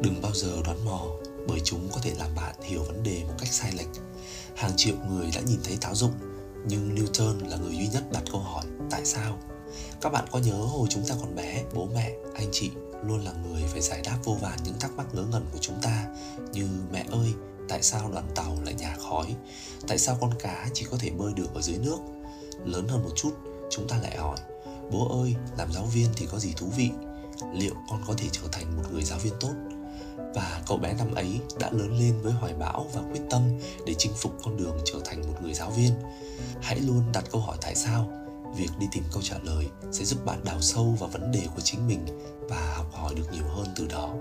đừng bao giờ đoán mò, bởi chúng có thể làm bạn hiểu vấn đề một cách sai lệch. Hàng triệu người đã nhìn thấy táo dụng, nhưng newton là người duy nhất đặt câu hỏi, tại sao? Các bạn có nhớ hồi chúng ta còn bé, bố mẹ, anh chị luôn là người phải giải đáp vô vàn những thắc mắc ngớ ngẩn của chúng ta như, mẹ ơi, tại sao đoàn tàu lại nhả khói? Tại sao con cá chỉ có thể bơi được ở dưới nước? Lớn hơn một chút, chúng ta lại hỏi, bố ơi, làm giáo viên thì có gì thú vị? Liệu con có thể trở thành một người giáo viên tốt? Cậu bé năm ấy đã lớn lên với hoài bão và quyết tâm để chinh phục con đường trở thành một người giáo viên. Hãy luôn đặt câu hỏi tại sao. Việc đi tìm câu trả lời sẽ giúp bạn đào sâu vào vấn đề của chính mình và học hỏi được nhiều hơn từ đó.